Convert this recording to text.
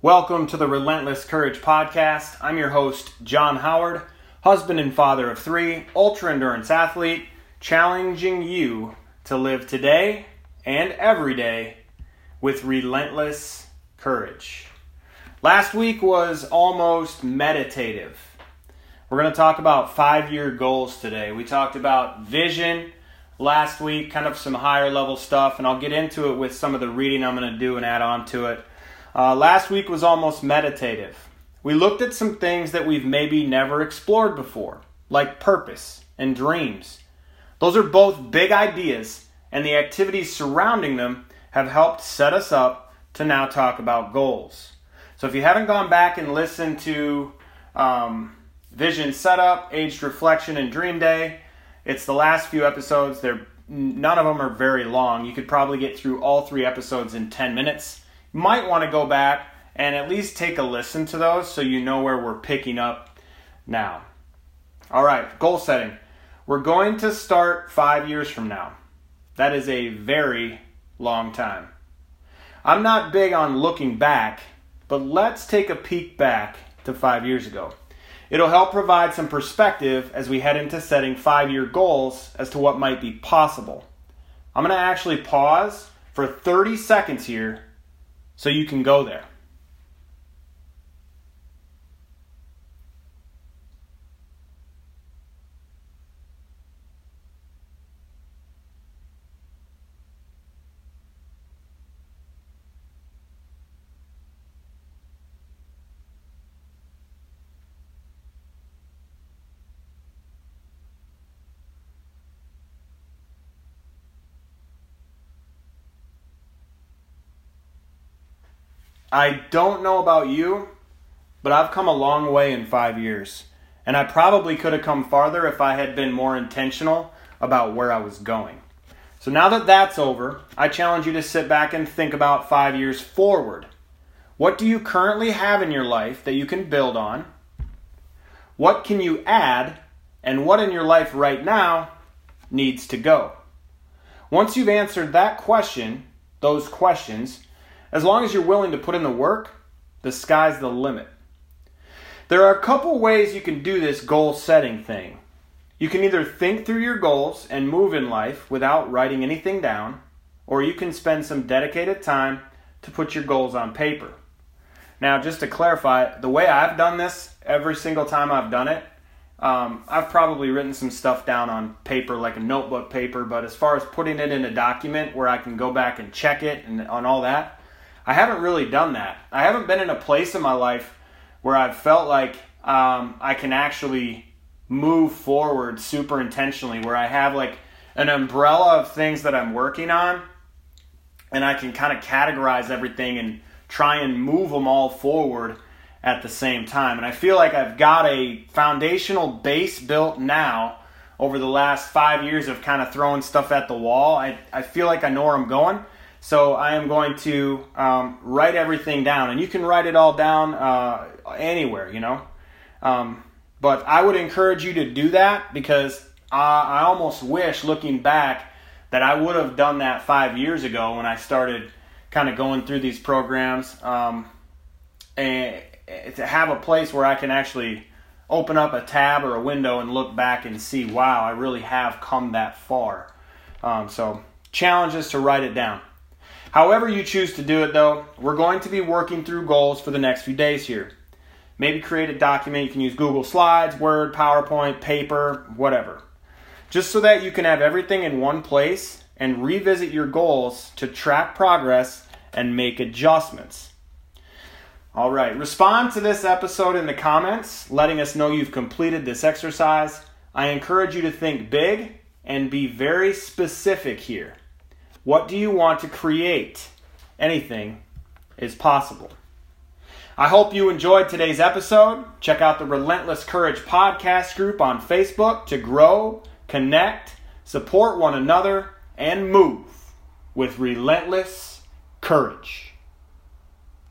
Welcome to the Relentless Courage Podcast. I'm your host, John Howard, husband and father of three, ultra endurance athlete, challenging you to live today and every day with relentless courage. Last week was almost meditative. We're going to talk about five year goals today. We talked about vision last week, kind of some higher level stuff, and I'll get into it with some of the reading I'm going to do and add on to it. Uh, last week was almost meditative. We looked at some things that we've maybe never explored before, like purpose and dreams. Those are both big ideas, and the activities surrounding them have helped set us up to now talk about goals. So if you haven't gone back and listened to um, Vision Setup, Aged Reflection, and Dream Day, it's the last few episodes. They're none of them are very long. You could probably get through all three episodes in 10 minutes might want to go back and at least take a listen to those so you know where we're picking up now. All right, goal setting. We're going to start five years from now. That is a very long time. I'm not big on looking back, but let's take a peek back to five years ago. It'll help provide some perspective as we head into setting five year goals as to what might be possible. I'm going to actually pause for 30 seconds here so you can go there. I don't know about you, but I've come a long way in five years. And I probably could have come farther if I had been more intentional about where I was going. So now that that's over, I challenge you to sit back and think about five years forward. What do you currently have in your life that you can build on? What can you add? And what in your life right now needs to go? Once you've answered that question, those questions, as long as you're willing to put in the work, the sky's the limit. There are a couple ways you can do this goal setting thing. You can either think through your goals and move in life without writing anything down, or you can spend some dedicated time to put your goals on paper. Now, just to clarify, the way I've done this every single time I've done it, um, I've probably written some stuff down on paper, like a notebook paper, but as far as putting it in a document where I can go back and check it and on all that, I haven't really done that. I haven't been in a place in my life where I've felt like um, I can actually move forward super intentionally, where I have like an umbrella of things that I'm working on, and I can kind of categorize everything and try and move them all forward at the same time. And I feel like I've got a foundational base built now over the last five years of kind of throwing stuff at the wall. I, I feel like I know where I'm going. So I am going to um, write everything down, and you can write it all down uh, anywhere, you know. Um, but I would encourage you to do that because I, I almost wish, looking back, that I would have done that five years ago when I started kind of going through these programs, um, and to have a place where I can actually open up a tab or a window and look back and see, wow, I really have come that far. Um, so, challenges to write it down. However, you choose to do it, though, we're going to be working through goals for the next few days here. Maybe create a document. You can use Google Slides, Word, PowerPoint, paper, whatever. Just so that you can have everything in one place and revisit your goals to track progress and make adjustments. All right, respond to this episode in the comments, letting us know you've completed this exercise. I encourage you to think big and be very specific here. What do you want to create? Anything is possible. I hope you enjoyed today's episode. Check out the Relentless Courage podcast group on Facebook to grow, connect, support one another, and move with relentless courage.